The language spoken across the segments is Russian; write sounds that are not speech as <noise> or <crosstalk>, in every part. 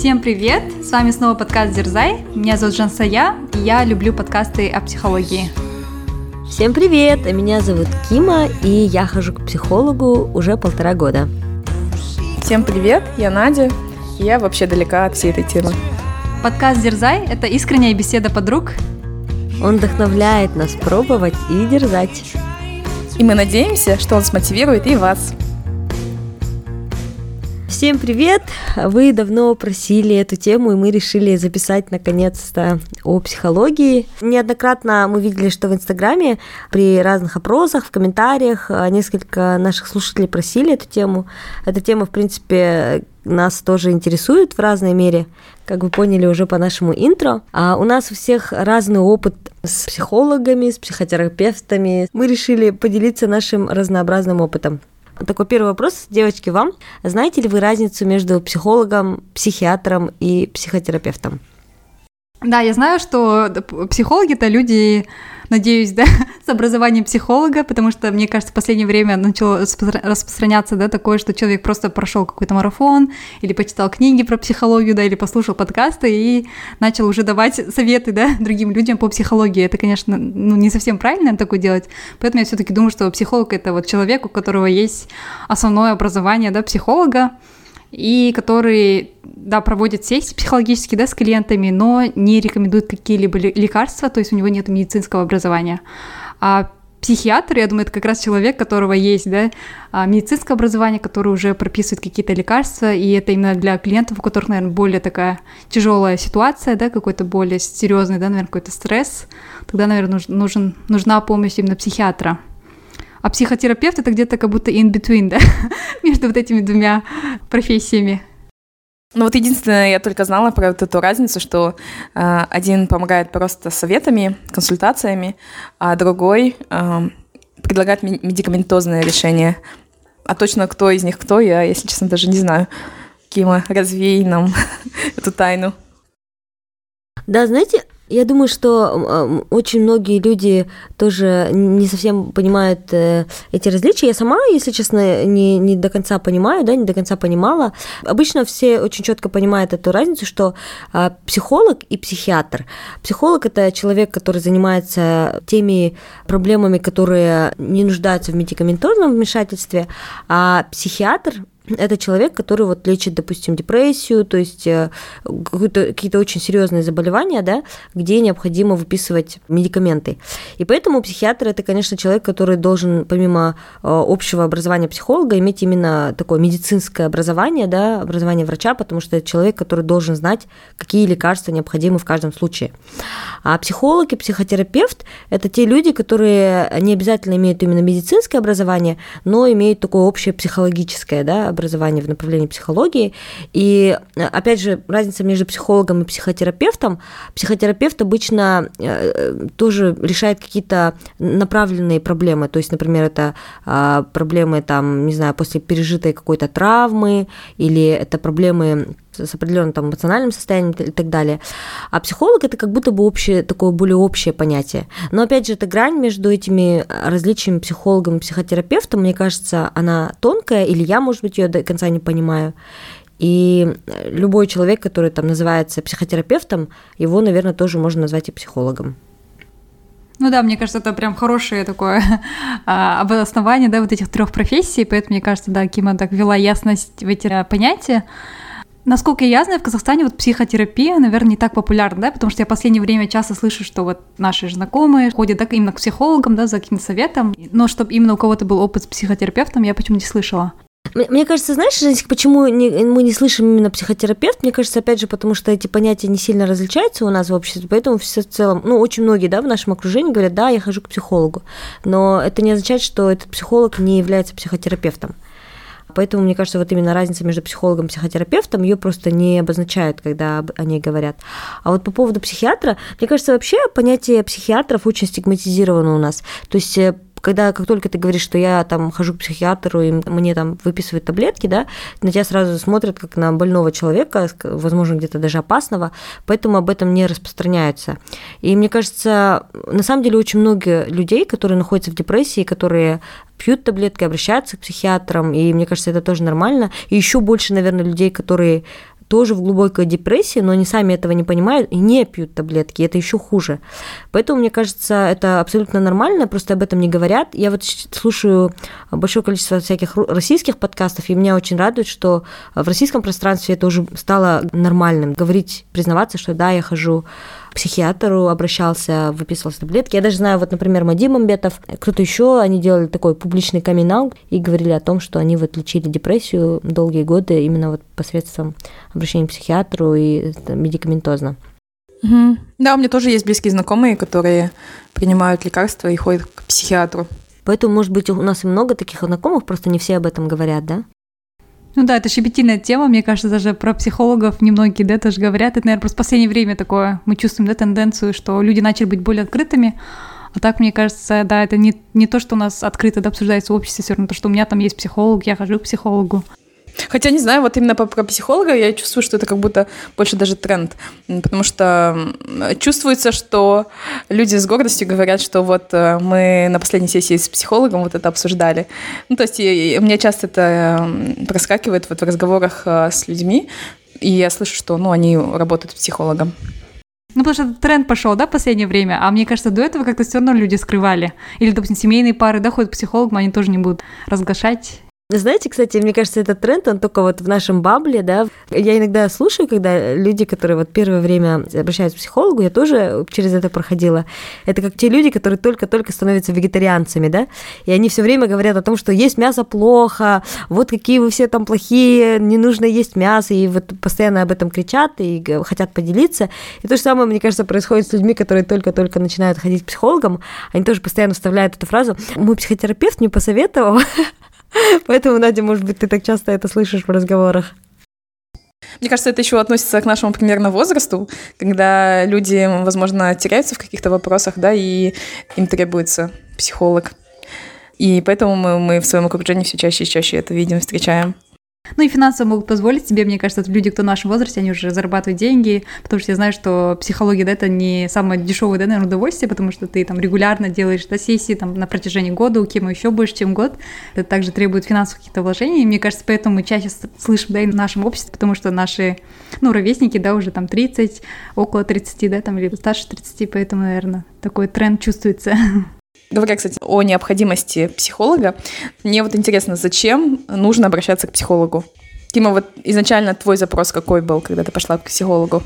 Всем привет! С вами снова подкаст Дерзай. Меня зовут Жансая, и я люблю подкасты о психологии. Всем привет! Меня зовут Кима, и я хожу к психологу уже полтора года. Всем привет! Я Надя, и я вообще далека от всей этой темы. Подкаст Дерзай – это искренняя беседа подруг. Он вдохновляет нас пробовать и дерзать. И мы надеемся, что он смотивирует и вас. Всем привет! Вы давно просили эту тему, и мы решили записать наконец-то о психологии. Неоднократно мы видели, что в Инстаграме при разных опросах, в комментариях а, несколько наших слушателей просили эту тему. Эта тема, в принципе, нас тоже интересует в разной мере, как вы поняли уже по нашему интро. А у нас у всех разный опыт с психологами, с психотерапевтами. Мы решили поделиться нашим разнообразным опытом. Такой первый вопрос, девочки, вам. Знаете ли вы разницу между психологом, психиатром и психотерапевтом? Да, я знаю, что психологи это люди надеюсь, да, <laughs> с образованием психолога, потому что, мне кажется, в последнее время начало распространяться, да, такое, что человек просто прошел какой-то марафон или почитал книги про психологию, да, или послушал подкасты и начал уже давать советы, да, <laughs> другим людям по психологии. Это, конечно, ну, не совсем правильно такое делать, поэтому я все-таки думаю, что психолог — это вот человек, у которого есть основное образование, да, психолога, и который, да, проводит сессии психологические, да, с клиентами, но не рекомендует какие-либо лекарства, то есть у него нет медицинского образования. А психиатр, я думаю, это как раз человек, которого есть, да, а, медицинское образование, который уже прописывает какие-то лекарства, и это именно для клиентов, у которых, наверное, более такая тяжелая ситуация, да, какой-то более серьезный, да, наверное, какой-то стресс, тогда, наверное, нужен, нужна помощь именно психиатра. А психотерапевт это где-то как будто in between, да, <laughs> между вот этими двумя профессиями. Ну вот единственное, я только знала про вот эту разницу, что э, один помогает просто советами, консультациями, а другой э, предлагает медикаментозное решение. А точно кто из них кто, я, если честно, даже не знаю. Кима, развей нам <laughs> эту тайну. Да, знаете, я думаю, что очень многие люди тоже не совсем понимают э, эти различия. Я сама, если честно, не, не до конца понимаю, да, не до конца понимала. Обычно все очень четко понимают эту разницу, что а, психолог и психиатр. Психолог это человек, который занимается теми проблемами, которые не нуждаются в медикаментозном вмешательстве, а психиатр это человек, который вот лечит, допустим, депрессию, то есть э, какие-то очень серьезные заболевания, да, где необходимо выписывать медикаменты. И поэтому психиатр это, конечно, человек, который должен помимо э, общего образования психолога иметь именно такое медицинское образование, да, образование врача, потому что это человек, который должен знать, какие лекарства необходимы в каждом случае. А психолог и психотерапевт это те люди, которые не обязательно имеют именно медицинское образование, но имеют такое общее психологическое, да, образование в направлении психологии. И, опять же, разница между психологом и психотерапевтом. Психотерапевт обычно э, тоже решает какие-то направленные проблемы. То есть, например, это а, проблемы, там, не знаю, после пережитой какой-то травмы, или это проблемы с определенным там эмоциональным состоянием и так далее. А психолог это как будто бы общее, такое более общее понятие. Но опять же, эта грань между этими различиями психологом и психотерапевтом, мне кажется, она тонкая, или я, может быть, ее до конца не понимаю. И любой человек, который там называется психотерапевтом, его, наверное, тоже можно назвать и психологом. Ну да, мне кажется, это прям хорошее такое <laughs> а, обоснование, да, вот этих трех профессий, поэтому, мне кажется, да, Кима так ввела ясность в эти понятия. Насколько я знаю, в Казахстане вот психотерапия, наверное, не так популярна, да, потому что я в последнее время часто слышу, что вот наши знакомые ходят так именно к психологам, да, за каким-то советом, но чтобы именно у кого-то был опыт с психотерапевтом, я почему-то не слышала. Мне кажется, знаешь, почему мы не слышим именно психотерапевт? Мне кажется, опять же, потому что эти понятия не сильно различаются у нас в обществе, поэтому все в целом, ну, очень многие, да, в нашем окружении говорят, да, я хожу к психологу, но это не означает, что этот психолог не является психотерапевтом. Поэтому, мне кажется, вот именно разница между психологом и психотерапевтом, ее просто не обозначают, когда о ней говорят. А вот по поводу психиатра, мне кажется, вообще понятие психиатров очень стигматизировано у нас. То есть э, когда как только ты говоришь, что я там хожу к психиатру и мне там выписывают таблетки, да, на тебя сразу смотрят как на больного человека, возможно, где-то даже опасного, поэтому об этом не распространяются. И мне кажется, на самом деле очень много людей, которые находятся в депрессии, которые пьют таблетки, обращаются к психиатрам, и мне кажется, это тоже нормально. И еще больше, наверное, людей, которые тоже в глубокой депрессии, но они сами этого не понимают и не пьют таблетки, это еще хуже. Поэтому, мне кажется, это абсолютно нормально, просто об этом не говорят. Я вот слушаю большое количество всяких российских подкастов, и меня очень радует, что в российском пространстве это уже стало нормальным. Говорить, признаваться, что да, я хожу к психиатру, обращался, выписывался таблетки. Я даже знаю, вот, например, Мадим Амбетов, кто-то еще, они делали такой публичный камин и говорили о том, что они вот лечили депрессию долгие годы именно вот посредством обращения к психиатру и медикаментозно. Угу. Да, у меня тоже есть близкие знакомые, которые принимают лекарства и ходят к психиатру. Поэтому, может быть, у нас и много таких знакомых, просто не все об этом говорят, да? Ну да, это щепетильная тема, мне кажется, даже про психологов немногие, да, тоже говорят. Это, наверное, просто в последнее время такое, мы чувствуем, да, тенденцию, что люди начали быть более открытыми, а так, мне кажется, да, это не, не то, что у нас открыто да, обсуждается в обществе, все равно то, что у меня там есть психолог, я хожу к психологу. Хотя, не знаю, вот именно по, про психолога я чувствую, что это как будто больше даже тренд. Потому что чувствуется, что люди с гордостью говорят, что вот э, мы на последней сессии с психологом вот это обсуждали. Ну, то есть мне часто это проскакивает вот в разговорах э, с людьми, и я слышу, что ну, они работают психологом. Ну, потому что тренд пошел, да, в последнее время, а мне кажется, до этого как-то все равно люди скрывали. Или, допустим, семейные пары, да, ходят к психологам, они тоже не будут разглашать знаете, кстати, мне кажется, этот тренд, он только вот в нашем бабле, да. Я иногда слушаю, когда люди, которые вот первое время обращаются к психологу, я тоже через это проходила. Это как те люди, которые только-только становятся вегетарианцами, да, и они все время говорят о том, что есть мясо плохо, вот какие вы все там плохие, не нужно есть мясо, и вот постоянно об этом кричат и хотят поделиться. И то же самое, мне кажется, происходит с людьми, которые только-только начинают ходить к психологам, они тоже постоянно вставляют эту фразу «мой психотерапевт мне посоветовал», <laughs> Поэтому, Надя, может быть, ты так часто это слышишь в разговорах. Мне кажется, это еще относится к нашему примерно возрасту, когда люди, возможно, теряются в каких-то вопросах, да, и им требуется психолог. И поэтому мы, мы в своем окружении все чаще и чаще это видим, встречаем. Ну и финансово могут позволить себе, мне кажется, люди, кто в нашем возрасте, они уже зарабатывают деньги, потому что я знаю, что психология, да, это не самое дешевое, да, наверное, удовольствие, потому что ты там регулярно делаешь, да, сессии там на протяжении года, у кем еще больше, чем год. Это также требует финансовых каких-то вложений, и мне кажется, поэтому мы чаще слышим, да, и в нашем обществе, потому что наши, ну, ровесники, да, уже там 30, около 30, да, там, или старше 30, поэтому, наверное, такой тренд чувствуется. <laughs> Говоря, кстати, о необходимости психолога, мне вот интересно, зачем нужно обращаться к психологу? Тима, вот изначально твой запрос какой был, когда ты пошла к психологу?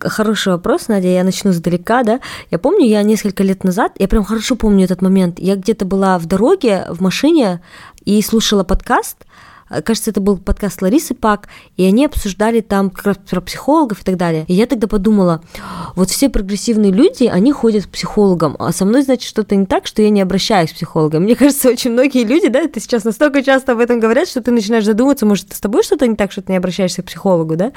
Хороший вопрос, Надя, я начну сдалека, да. Я помню, я несколько лет назад, я прям хорошо помню этот момент, я где-то была в дороге, в машине и слушала подкаст, кажется, это был подкаст Ларисы Пак, и они обсуждали там как раз про психологов и так далее. И я тогда подумала, вот все прогрессивные люди, они ходят к психологам, а со мной, значит, что-то не так, что я не обращаюсь к психологам. Мне кажется, очень многие люди, да, это сейчас настолько часто об этом говорят, что ты начинаешь задуматься, может, с тобой что-то не так, что ты не обращаешься к психологу, да?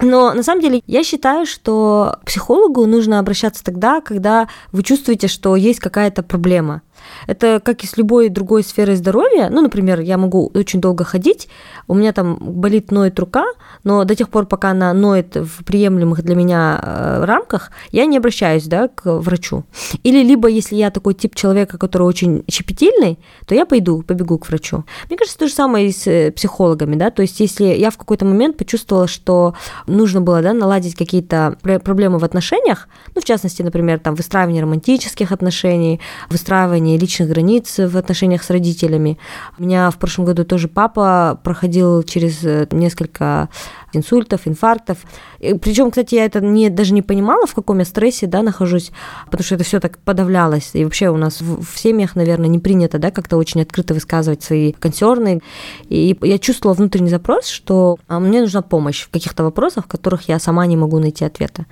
Но на самом деле я считаю, что к психологу нужно обращаться тогда, когда вы чувствуете, что есть какая-то проблема. Это как и с любой другой сферой здоровья. Ну, например, я могу очень долго ходить, у меня там болит, ноет рука, но до тех пор, пока она ноет в приемлемых для меня э, рамках, я не обращаюсь да, к врачу. Или либо, если я такой тип человека, который очень щепетильный, то я пойду, побегу к врачу. Мне кажется, то же самое и с э, психологами, да, то есть если я в какой-то момент почувствовала, что нужно было, да, наладить какие-то проблемы в отношениях, ну, в частности, например, там, выстраивание романтических отношений, выстраивание личных границ в отношениях с родителями. У меня в прошлом году тоже папа проходил через э, несколько инсультов, инфарктов. Причем, кстати, я это не, даже не понимала, в каком я стрессе да, нахожусь, потому что это все так подавлялось. И вообще у нас в, в семьях, наверное, не принято да, как-то очень открыто высказывать свои консерны. И я чувствовала внутренний запрос, что а, мне нужна помощь в каких-то вопросах, в которых я сама не могу найти ответа.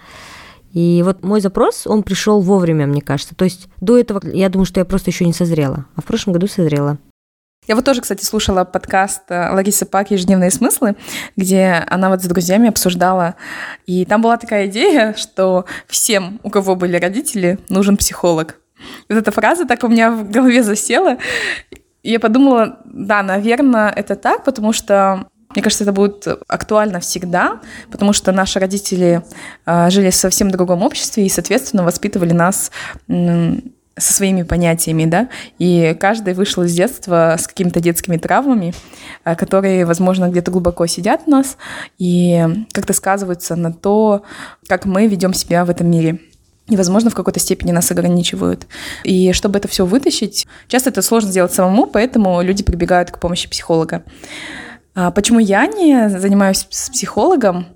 И вот мой запрос, он пришел вовремя, мне кажется. То есть до этого я думаю, что я просто еще не созрела, а в прошлом году созрела. Я вот тоже, кстати, слушала подкаст э, Ларисы Пак «Ежедневные смыслы», где она вот с друзьями обсуждала. И там была такая идея, что всем, у кого были родители, нужен психолог. И вот эта фраза так у меня в голове засела. И я подумала, да, наверное, это так, потому что мне кажется, это будет актуально всегда, потому что наши родители э, жили в совсем другом обществе и, соответственно, воспитывали нас со своими понятиями, да, и каждый вышел из детства с какими-то детскими травмами, э, которые, возможно, где-то глубоко сидят в нас и как-то сказываются на то, как мы ведем себя в этом мире и, возможно, в какой-то степени нас ограничивают. И чтобы это все вытащить, часто это сложно сделать самому, поэтому люди прибегают к помощи психолога. А почему я не занимаюсь с психологом?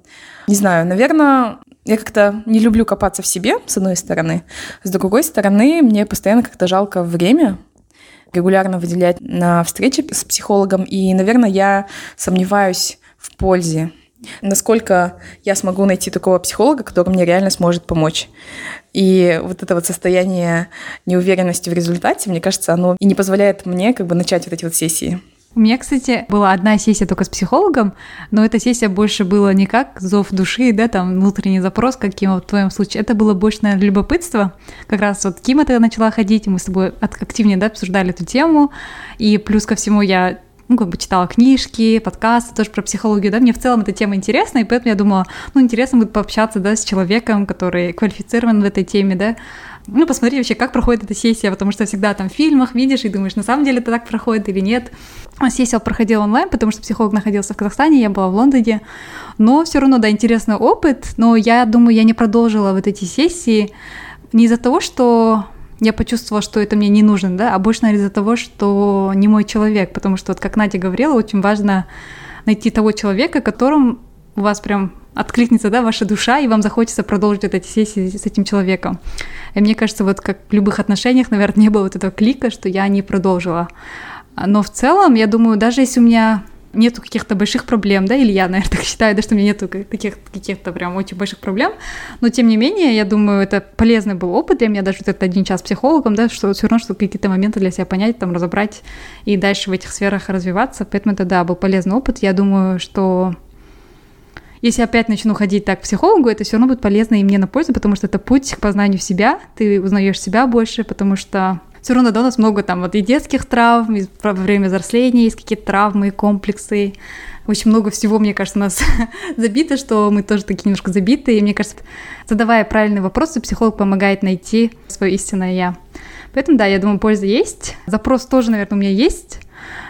Не знаю, наверное, я как-то не люблю копаться в себе, с одной стороны. С другой стороны, мне постоянно как-то жалко время, регулярно выделять на встречи с психологом. И, наверное, я сомневаюсь в пользе. Насколько я смогу найти такого психолога, который мне реально сможет помочь. И вот это вот состояние неуверенности в результате, мне кажется, оно и не позволяет мне как бы начать вот эти вот сессии. У меня, кстати, была одна сессия только с психологом, но эта сессия больше была не как зов души, да, там внутренний запрос, каким в твоем случае. Это было больше, наверное, любопытство. Как раз вот Кима тогда начала ходить, мы с тобой активнее, да, обсуждали эту тему. И плюс ко всему я ну, как бы читала книжки, подкасты тоже про психологию, да, мне в целом эта тема интересна, и поэтому я думала, ну, интересно будет пообщаться, да, с человеком, который квалифицирован в этой теме, да, ну, посмотри вообще, как проходит эта сессия, потому что всегда там в фильмах видишь и думаешь, на самом деле это так проходит или нет. А сессия проходила онлайн, потому что психолог находился в Казахстане, я была в Лондоне, но все равно, да, интересный опыт, но я думаю, я не продолжила вот эти сессии не из-за того, что я почувствовала, что это мне не нужно, да, а больше, наверное, из-за того, что не мой человек, потому что, вот как Надя говорила, очень важно найти того человека, которым у вас прям откликнется, да, ваша душа, и вам захочется продолжить вот эти сессии с этим человеком. И мне кажется, вот как в любых отношениях, наверное, не было вот этого клика, что я не продолжила. Но в целом, я думаю, даже если у меня нету каких-то больших проблем, да, или я, наверное, <laughs> так считаю, да, что у меня нету таких каких-то прям очень больших проблем, но тем не менее, я думаю, это полезный был опыт для меня, даже вот этот один час с психологом, да, что все равно, что какие-то моменты для себя понять, там, разобрать и дальше в этих сферах развиваться, поэтому это, да, был полезный опыт, я думаю, что если опять начну ходить так к психологу, это все равно будет полезно и мне на пользу, потому что это путь к познанию себя, ты узнаешь себя больше, потому что все равно да, у нас много там вот и детских травм, и во время взросления есть какие-то травмы, комплексы, очень много всего, мне кажется, у нас <laughs> забито, что мы тоже такие немножко забиты, и мне кажется, задавая правильные вопросы, психолог помогает найти свое истинное «я». Поэтому, да, я думаю, польза есть. Запрос тоже, наверное, у меня есть,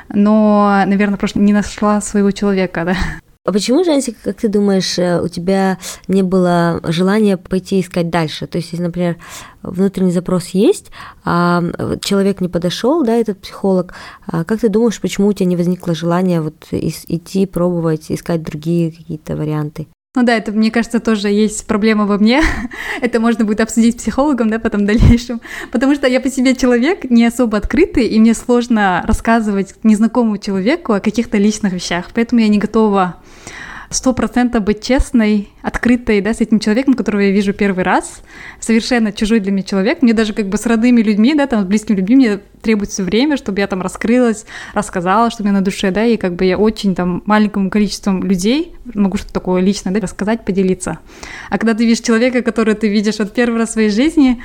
но, наверное, просто не нашла своего человека, да. А почему, Женсик, как ты думаешь, э, у тебя не было желания пойти искать дальше? То есть, если, например, внутренний запрос есть, а человек не подошел, да, этот психолог, а как ты думаешь, почему у тебя не возникло желания вот идти, пробовать, искать другие какие-то варианты? Ну да, это, мне кажется, тоже есть проблема во мне. <laughs> это можно будет обсудить с психологом, да, потом в дальнейшем. Потому что я по себе человек не особо открытый, и мне сложно рассказывать незнакомому человеку о каких-то личных вещах. Поэтому я не готова сто процентов быть честной, открытой, да, с этим человеком, которого я вижу первый раз, совершенно чужой для меня человек. Мне даже как бы с родными людьми, да, там, с близкими людьми мне требуется время, чтобы я там раскрылась, рассказала, что у меня на душе, да, и как бы я очень там маленькому количеству людей могу что-то такое личное, да, рассказать, поделиться. А когда ты видишь человека, который ты видишь вот первый раз в своей жизни,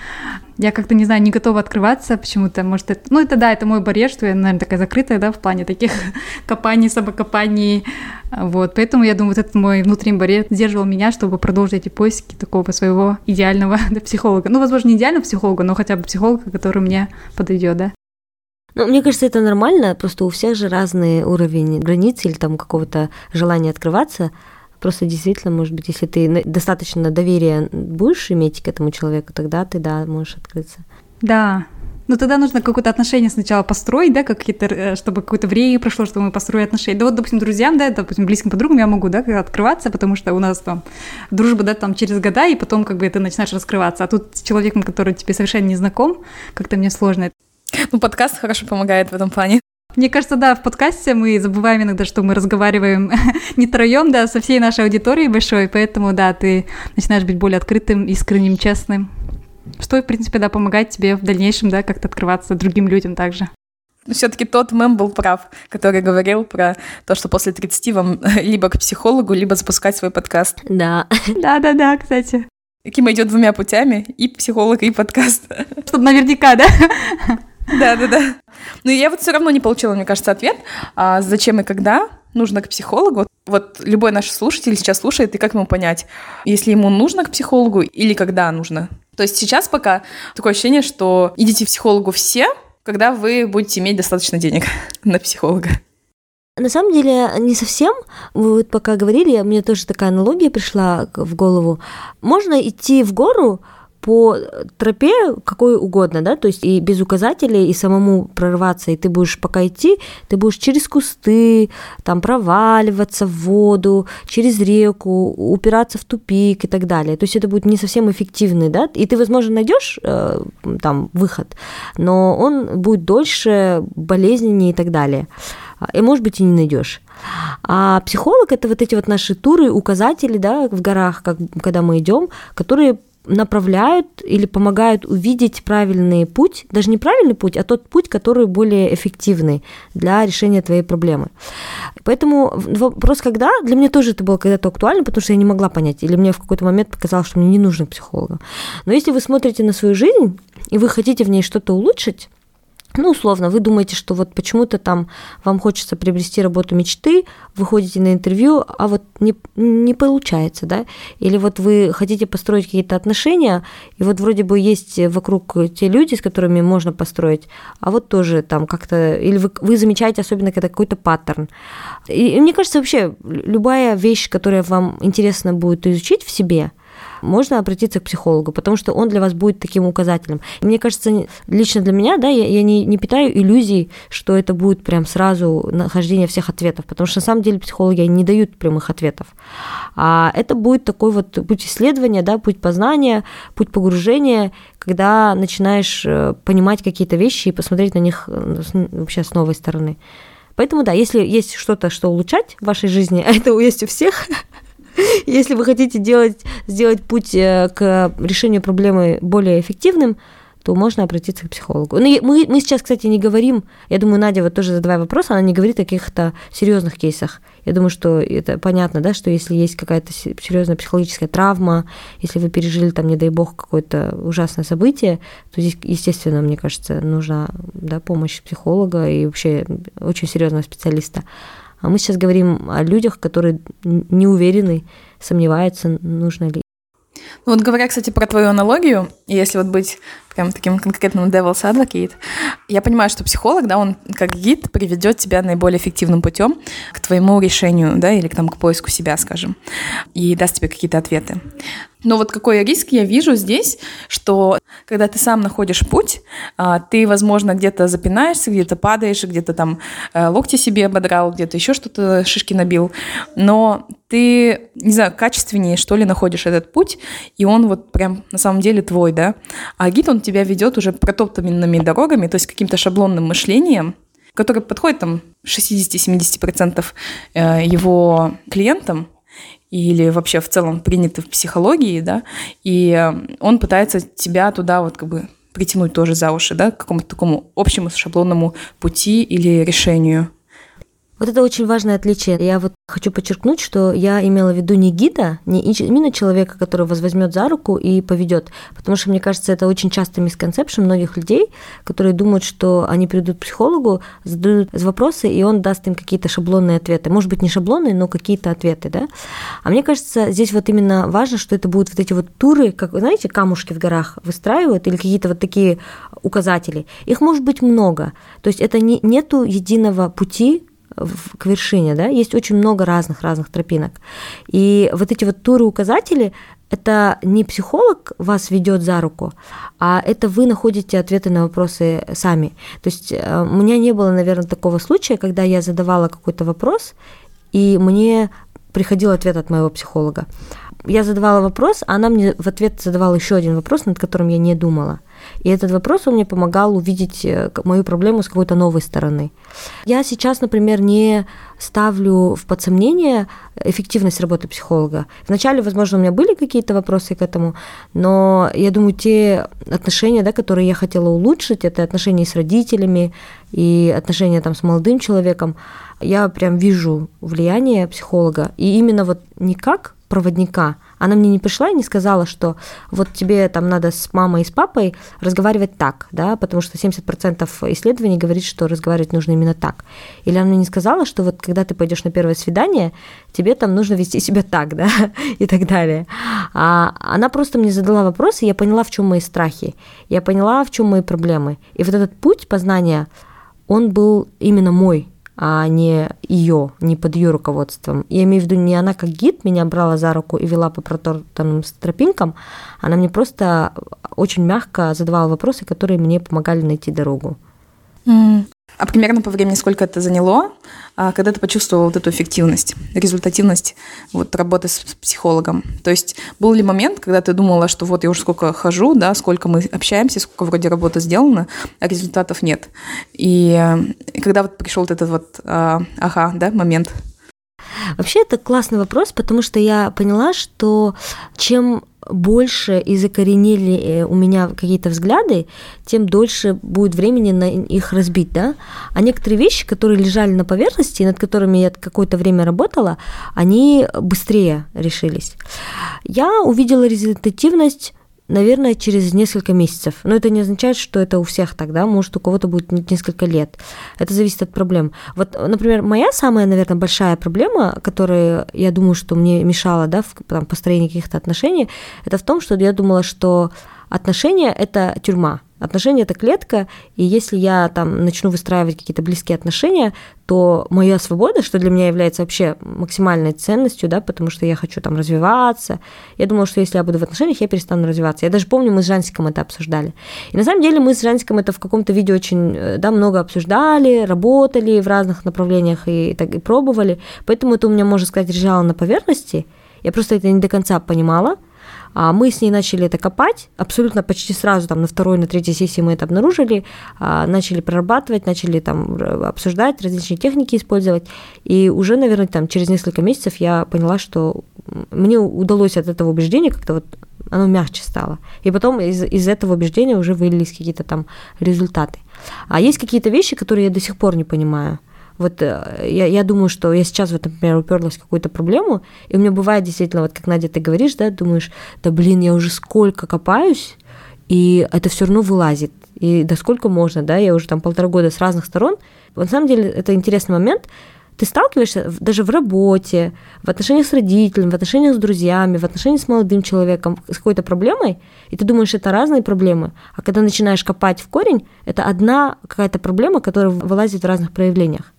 я как-то, не знаю, не готова открываться почему-то, может, это, ну, это, да, это мой барьер, что я, наверное, такая закрытая, да, в плане таких <laughs> копаний, самокопаний, вот, поэтому я думаю, вот этот мой внутренний барьер сдерживал меня, чтобы продолжить эти поиски такого своего идеального <laughs> да, психолога. Ну, возможно, не идеального психолога, но хотя бы психолога, который мне подойдет, да. Ну, мне кажется, это нормально, просто у всех же разный уровень границ или там какого-то желания открываться. Просто действительно, может быть, если ты достаточно доверия будешь иметь к этому человеку, тогда ты, да, можешь открыться. Да, но тогда нужно какое-то отношение сначала построить, да, какие-то, э, чтобы какое-то время прошло, чтобы мы построили отношения. Да вот, допустим, друзьям, да, допустим, близким подругам я могу, да, открываться, потому что у нас там дружба, да, там через года, и потом как бы ты начинаешь раскрываться. А тут с человеком, который тебе совершенно не знаком, как-то мне сложно. Ну, подкаст хорошо помогает в этом плане. Мне кажется, да, в подкасте мы забываем иногда, что мы разговариваем <laughs> не троем, да, со всей нашей аудиторией большой, поэтому, да, ты начинаешь быть более открытым, искренним, честным. Что, в принципе, да, помогает тебе в дальнейшем, да, как-то открываться другим людям также. Но все-таки тот мем был прав, который говорил про то, что после 30 вам <laughs> либо к психологу, либо запускать свой подкаст. Да. <laughs> Да-да-да, кстати. Кима идет двумя путями, и психолог, и подкаст. Чтобы наверняка, да? Да-да-да. Но я вот все равно не получила, мне кажется, ответ, а зачем и когда нужно к психологу. Вот любой наш слушатель сейчас слушает, и как ему понять, если ему нужно к психологу или когда нужно? То есть сейчас пока такое ощущение, что идите к психологу все, когда вы будете иметь достаточно денег <laughs> на психолога. На самом деле, не совсем. Вы вот пока говорили, мне тоже такая аналогия пришла в голову. Можно идти в гору, по тропе какой угодно, да, то есть и без указателей, и самому прорываться, и ты будешь пока идти, ты будешь через кусты, там проваливаться в воду, через реку, упираться в тупик и так далее. То есть это будет не совсем эффективный, да, и ты, возможно, найдешь э, там выход, но он будет дольше, болезненнее и так далее. И, может быть, и не найдешь. А психолог это вот эти вот наши туры, указатели, да, в горах, как, когда мы идем, которые направляют или помогают увидеть правильный путь, даже не правильный путь, а тот путь, который более эффективный для решения твоей проблемы. Поэтому вопрос, когда, для меня тоже это было когда-то актуально, потому что я не могла понять, или мне в какой-то момент показалось, что мне не нужен психолог. Но если вы смотрите на свою жизнь, и вы хотите в ней что-то улучшить, ну, условно, вы думаете, что вот почему-то там вам хочется приобрести работу мечты, вы ходите на интервью, а вот не, не получается, да? Или вот вы хотите построить какие-то отношения, и вот вроде бы есть вокруг те люди, с которыми можно построить, а вот тоже там как-то... Или вы, вы замечаете особенно когда какой-то паттерн. И, и мне кажется, вообще любая вещь, которая вам интересно будет изучить в себе – можно обратиться к психологу, потому что он для вас будет таким указателем. Мне кажется, лично для меня, да, я, я не, не питаю иллюзий, что это будет прям сразу нахождение всех ответов, потому что на самом деле психологи не дают прямых ответов. А это будет такой вот путь исследования, да, путь познания, путь погружения, когда начинаешь э, понимать какие-то вещи и посмотреть на них э, вообще с новой стороны. Поэтому да, если есть что-то, что улучшать в вашей жизни, а <laughs> это есть у всех, <laughs> Если вы хотите делать, сделать путь э, к решению проблемы более эффективным, то можно обратиться к психологу. Но мы, мы сейчас, кстати, не говорим, я думаю, Надя вот тоже задавая вопрос, она не говорит о каких-то серьезных кейсах. Я думаю, что это понятно, да, что если есть какая-то серьезная психологическая травма, если вы пережили там, не дай бог, какое-то ужасное событие, то здесь, естественно, мне кажется, нужна да, помощь психолога и вообще очень серьезного специалиста. А мы сейчас говорим о людях, которые не уверены, сомневаются, нужно ли. Ну вот говоря, кстати, про твою аналогию, если вот быть прям таким конкретным devil's advocate, я понимаю, что психолог, да, он как гид приведет тебя наиболее эффективным путем к твоему решению, да, или к, там, к поиску себя, скажем, и даст тебе какие-то ответы. Но вот какой риск я вижу здесь, что когда ты сам находишь путь, а, ты, возможно, где-то запинаешься, где-то падаешь, где-то там э, локти себе ободрал, где-то еще что-то шишки набил, но ты, не знаю, качественнее, что ли, находишь этот путь, и он вот прям на самом деле твой, да. А гид, он тебя ведет уже протоптанными дорогами, то есть каким-то шаблонным мышлением, который подходит там 60-70% э, его клиентам, или вообще в целом приняты в психологии, да, и он пытается тебя туда вот как бы притянуть тоже за уши, да, к какому-то такому общему шаблонному пути или решению. Вот это очень важное отличие. Я вот хочу подчеркнуть, что я имела в виду не гида, не именно человека, который вас возьмет за руку и поведет, потому что мне кажется, это очень часто мисконцепшн многих людей, которые думают, что они придут к психологу, задают вопросы, и он даст им какие-то шаблонные ответы. Может быть, не шаблонные, но какие-то ответы, да? А мне кажется, здесь вот именно важно, что это будут вот эти вот туры, как, знаете, камушки в горах выстраивают, или какие-то вот такие указатели. Их может быть много. То есть это не, нету единого пути, к вершине, да, есть очень много разных-разных тропинок. И вот эти вот туры-указатели, это не психолог вас ведет за руку, а это вы находите ответы на вопросы сами. То есть э, у меня не было, наверное, такого случая, когда я задавала какой-то вопрос, и мне приходил ответ от моего психолога. Я задавала вопрос, а она мне в ответ задавала еще один вопрос, над которым я не думала. И этот вопрос он мне помогал увидеть э, мою проблему с какой-то новой стороны. Я сейчас, например, не ставлю в подсомнение эффективность работы психолога. Вначале, возможно, у меня были какие-то вопросы к этому, но я думаю, те отношения, да, которые я хотела улучшить, это отношения с родителями и отношения там с молодым человеком, я прям вижу влияние психолога. И именно вот не как проводника, Она мне не пришла и не сказала, что вот тебе там надо с мамой и с папой разговаривать так, да, потому что 70% исследований говорит, что разговаривать нужно именно так. Или она мне не сказала, что вот когда ты пойдешь на первое свидание, тебе там нужно вести себя так, да, <laughs> и так далее. А она просто мне задала вопрос, и я поняла, в чем мои страхи, я поняла, в чем мои проблемы. И вот этот путь познания, он был именно мой, а не ее, не под ее руководством. Я имею в виду, не она как гид меня брала за руку и вела по протоптанным тропинкам, она мне просто очень мягко задавала вопросы, которые мне помогали найти дорогу. А примерно по времени сколько это заняло, а, когда ты почувствовал вот эту эффективность, результативность вот работы с психологом? То есть был ли момент, когда ты думала, что вот я уже сколько хожу, да, сколько мы общаемся, сколько вроде работы сделано, а результатов нет? И, и когда вот пришел вот этот вот, а, ага, да, момент? Вообще это классный вопрос, потому что я поняла, что чем больше и закоренили э, у меня какие-то взгляды, тем дольше будет времени на их разбить, да. А некоторые вещи, которые лежали на поверхности, над которыми я какое-то время работала, они быстрее решились. Я увидела результативность наверное, через несколько месяцев. Но это не означает, что это у всех тогда, может, у кого-то будет несколько лет. Это зависит от проблем. Вот, например, моя самая, наверное, большая проблема, которая, я думаю, что мне мешала, да, в там, построении каких-то отношений, это в том, что я думала, что отношения – это тюрьма. Отношения – это клетка, и если я там начну выстраивать какие-то близкие отношения, то моя свобода, что для меня является вообще максимальной ценностью, да, потому что я хочу там развиваться. Я думала, что если я буду в отношениях, я перестану развиваться. Я даже помню, мы с Жансиком это обсуждали. И на самом деле мы с Жансиком это в каком-то видео очень, э, да, много обсуждали, работали в разных направлениях и, так, и пробовали. Поэтому это у меня, можно сказать, лежало на поверхности. Я просто это не до конца понимала, а мы с ней начали это копать, абсолютно почти сразу, там, на второй, на третьей сессии мы это обнаружили, а, начали прорабатывать, начали там обсуждать, различные техники использовать, и уже, наверное, там, через несколько месяцев я поняла, что мне удалось от этого убеждения как-то вот оно мягче стало. И потом из, из этого убеждения уже вылились какие-то там результаты. А есть какие-то вещи, которые я до сих пор не понимаю. Вот э, я, я думаю, что я сейчас, вот, например, уперлась в какую-то проблему, и у меня бывает действительно, вот как Надя, ты говоришь, да, думаешь, да блин, я уже сколько копаюсь, и это все равно вылазит. И да сколько можно, да, я уже там полтора года с разных сторон. На самом деле это интересный момент. Ты сталкиваешься даже в работе, в отношениях с родителями, в отношениях с друзьями, в отношениях с молодым человеком, с какой-то проблемой, и ты думаешь, это разные проблемы. А когда начинаешь копать в корень, это одна какая-то проблема, которая вылазит в разных проявлениях.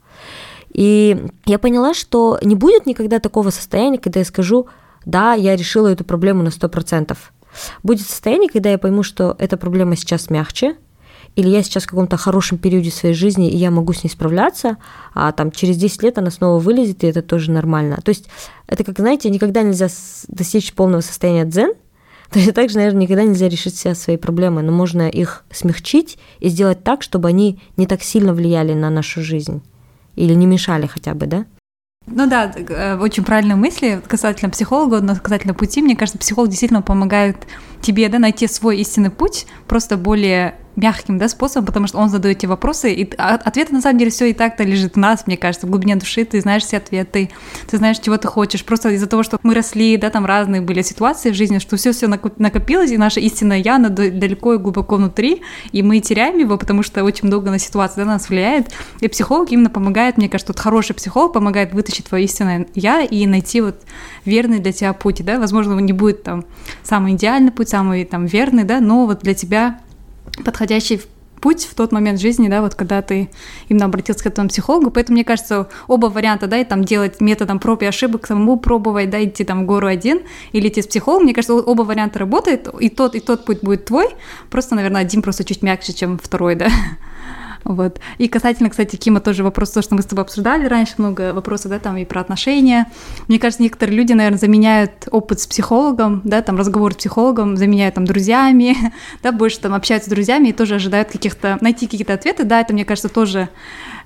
И я поняла, что не будет никогда такого состояния, когда я скажу, да, я решила эту проблему на 100%. Будет состояние, когда я пойму, что эта проблема сейчас мягче, или я сейчас в каком-то хорошем периоде своей жизни, и я могу с ней справляться, а там через 10 лет она снова вылезет, и это тоже нормально. То есть это, как, знаете, никогда нельзя достичь полного состояния дзен, <laughs> то есть также, наверное, никогда нельзя решить все свои проблемы, но можно их смягчить и сделать так, чтобы они не так сильно влияли на нашу жизнь или не мешали хотя бы, да? Ну да, э, очень правильные мысли касательно психолога, но касательно пути. Мне кажется, психолог действительно помогает тебе да, найти свой истинный путь, просто более мягким да, способом, потому что он задает тебе вопросы, и ответы на самом деле все и так-то лежит в нас, мне кажется, в глубине души, ты знаешь все ответы, ты знаешь, чего ты хочешь, просто из-за того, что мы росли, да, там разные были ситуации в жизни, что все все накопилось, и наше истинное я оно далеко и глубоко внутри, и мы теряем его, потому что очень много на ситуацию да, нас влияет, и психолог именно помогает, мне кажется, вот хороший психолог помогает вытащить твое истинное я и найти вот верный для тебя путь, да, возможно, он не будет там самый идеальный путь, самый там верный, да, но вот для тебя подходящий путь в тот момент жизни, да, вот когда ты именно обратился к этому психологу, поэтому мне кажется, оба варианта, да, и там делать методом проб и ошибок, самому пробовать, да, идти там в гору один или идти с психологом, мне кажется, оба варианта работают, и тот, и тот путь будет твой, просто, наверное, один просто чуть мягче, чем второй, да. Вот. И касательно, кстати, Кима тоже вопрос, то, что мы с тобой обсуждали раньше, много вопросов, да, там и про отношения. Мне кажется, некоторые люди, наверное, заменяют опыт с психологом, да, там разговор с психологом, заменяют там друзьями, <laughs> да, больше там общаются с друзьями и тоже ожидают каких-то, найти какие-то ответы, да, это, мне кажется, тоже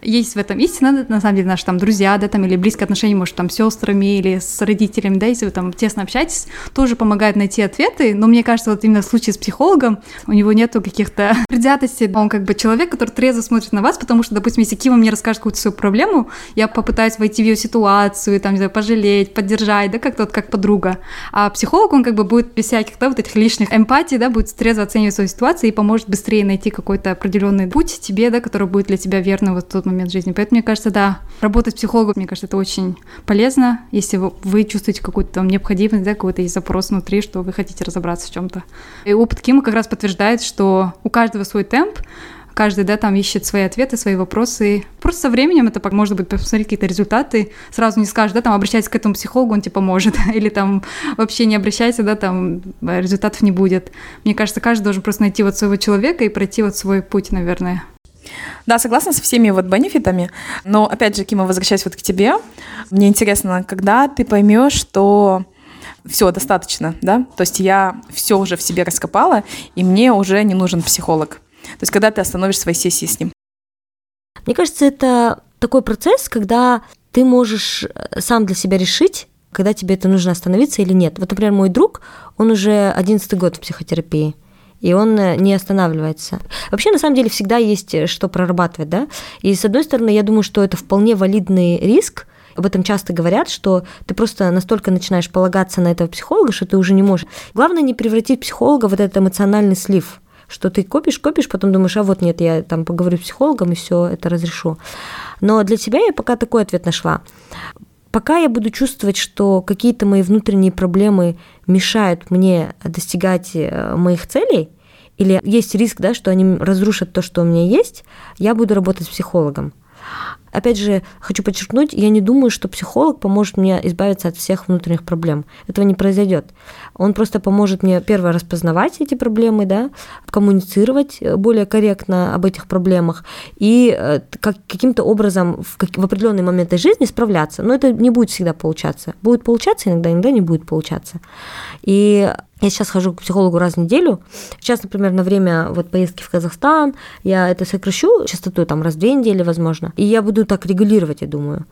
есть в этом истина, на самом деле, наши там друзья, да, там, или близкие отношения, может, там, с сестрами или с родителями, да, если вы там тесно общаетесь, тоже помогает найти ответы, но мне кажется, вот именно в случае с психологом у него нету каких-то <laughs> предвзятостей, он как бы человек, который трезво смотрит на вас, потому что, допустим, если Кима мне расскажет какую-то свою проблему, я попытаюсь войти в ее ситуацию, там, не знаю, пожалеть, поддержать, да, как-то вот как подруга, а психолог, он как бы будет без всяких, да, вот этих лишних эмпатий, да, будет трезво оценивать свою ситуацию и поможет быстрее найти какой-то определенный путь тебе, да, который будет для тебя верным вот в тот момент жизни. Поэтому, мне кажется, да, работать психологом, мне кажется, это очень полезно, если вы, вы чувствуете какую-то там необходимость, да, какой-то есть запрос внутри, что вы хотите разобраться в чем-то. И опыт Кима как раз подтверждает, что у каждого свой темп, каждый, да, там ищет свои ответы, свои вопросы. Просто со временем это может быть посмотреть какие-то результаты, сразу не скажешь, да, там обращайся к этому психологу, он тебе поможет, <laughs> или там вообще не обращайся, да, там результатов не будет. Мне кажется, каждый должен просто найти вот своего человека и пройти вот свой путь, наверное. Да, согласна со всеми вот бенефитами, но опять же, Кима, возвращаясь вот к тебе, мне интересно, когда ты поймешь, что все, достаточно, да? То есть я все уже в себе раскопала, и мне уже не нужен психолог. То есть когда ты остановишь свои сессии с ним? Мне кажется, это такой процесс, когда ты можешь э, сам для себя решить, когда тебе это нужно остановиться или нет. Вот, например, мой друг, он уже 11 год в психотерапии, и он э, не останавливается. Вообще, на самом деле, всегда есть э, что прорабатывать, да? И, с одной стороны, я думаю, что это вполне валидный риск, об этом часто говорят, что ты просто настолько начинаешь полагаться на этого психолога, что ты уже не можешь. Главное не превратить психолога в этот эмоциональный слив что ты копишь, копишь, потом думаешь, а вот нет, я там поговорю с психологом и все это разрешу. Но для себя я пока такой ответ нашла. Пока я буду чувствовать, что какие-то мои внутренние проблемы мешают мне достигать э, моих целей, или есть риск, да, что они разрушат то, что у меня есть, я буду работать с психологом. Опять же, хочу подчеркнуть, я не думаю, что психолог поможет мне избавиться от всех внутренних проблем. Этого не произойдет. Он просто поможет мне, первое, распознавать эти проблемы, да, коммуницировать более корректно об этих проблемах и э, как, каким-то образом в, как, в определенные моменты жизни справляться. Но это не будет всегда получаться. Будет получаться иногда, иногда не будет получаться. И я сейчас хожу к психологу раз в неделю. Сейчас, например, на время вот поездки в Казахстан я это сокращу, частоту там раз в две недели, возможно. И я буду так регулировать, я думаю.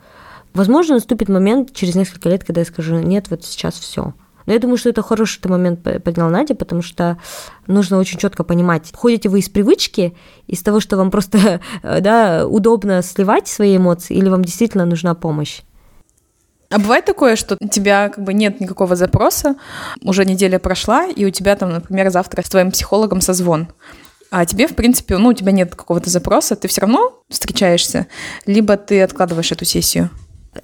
Возможно, наступит момент через несколько лет, когда я скажу, нет, вот сейчас все. Но я думаю, что это хороший момент поднял Надя, потому что нужно очень четко понимать, ходите вы из привычки, из того, что вам просто <laughs> да, удобно сливать свои эмоции, или вам действительно нужна помощь. А бывает такое, что у тебя как бы нет никакого запроса, уже неделя прошла, и у тебя там, например, завтра с твоим психологом созвон. А тебе, в принципе, ну, у тебя нет какого-то запроса, ты все равно встречаешься, либо ты откладываешь эту сессию?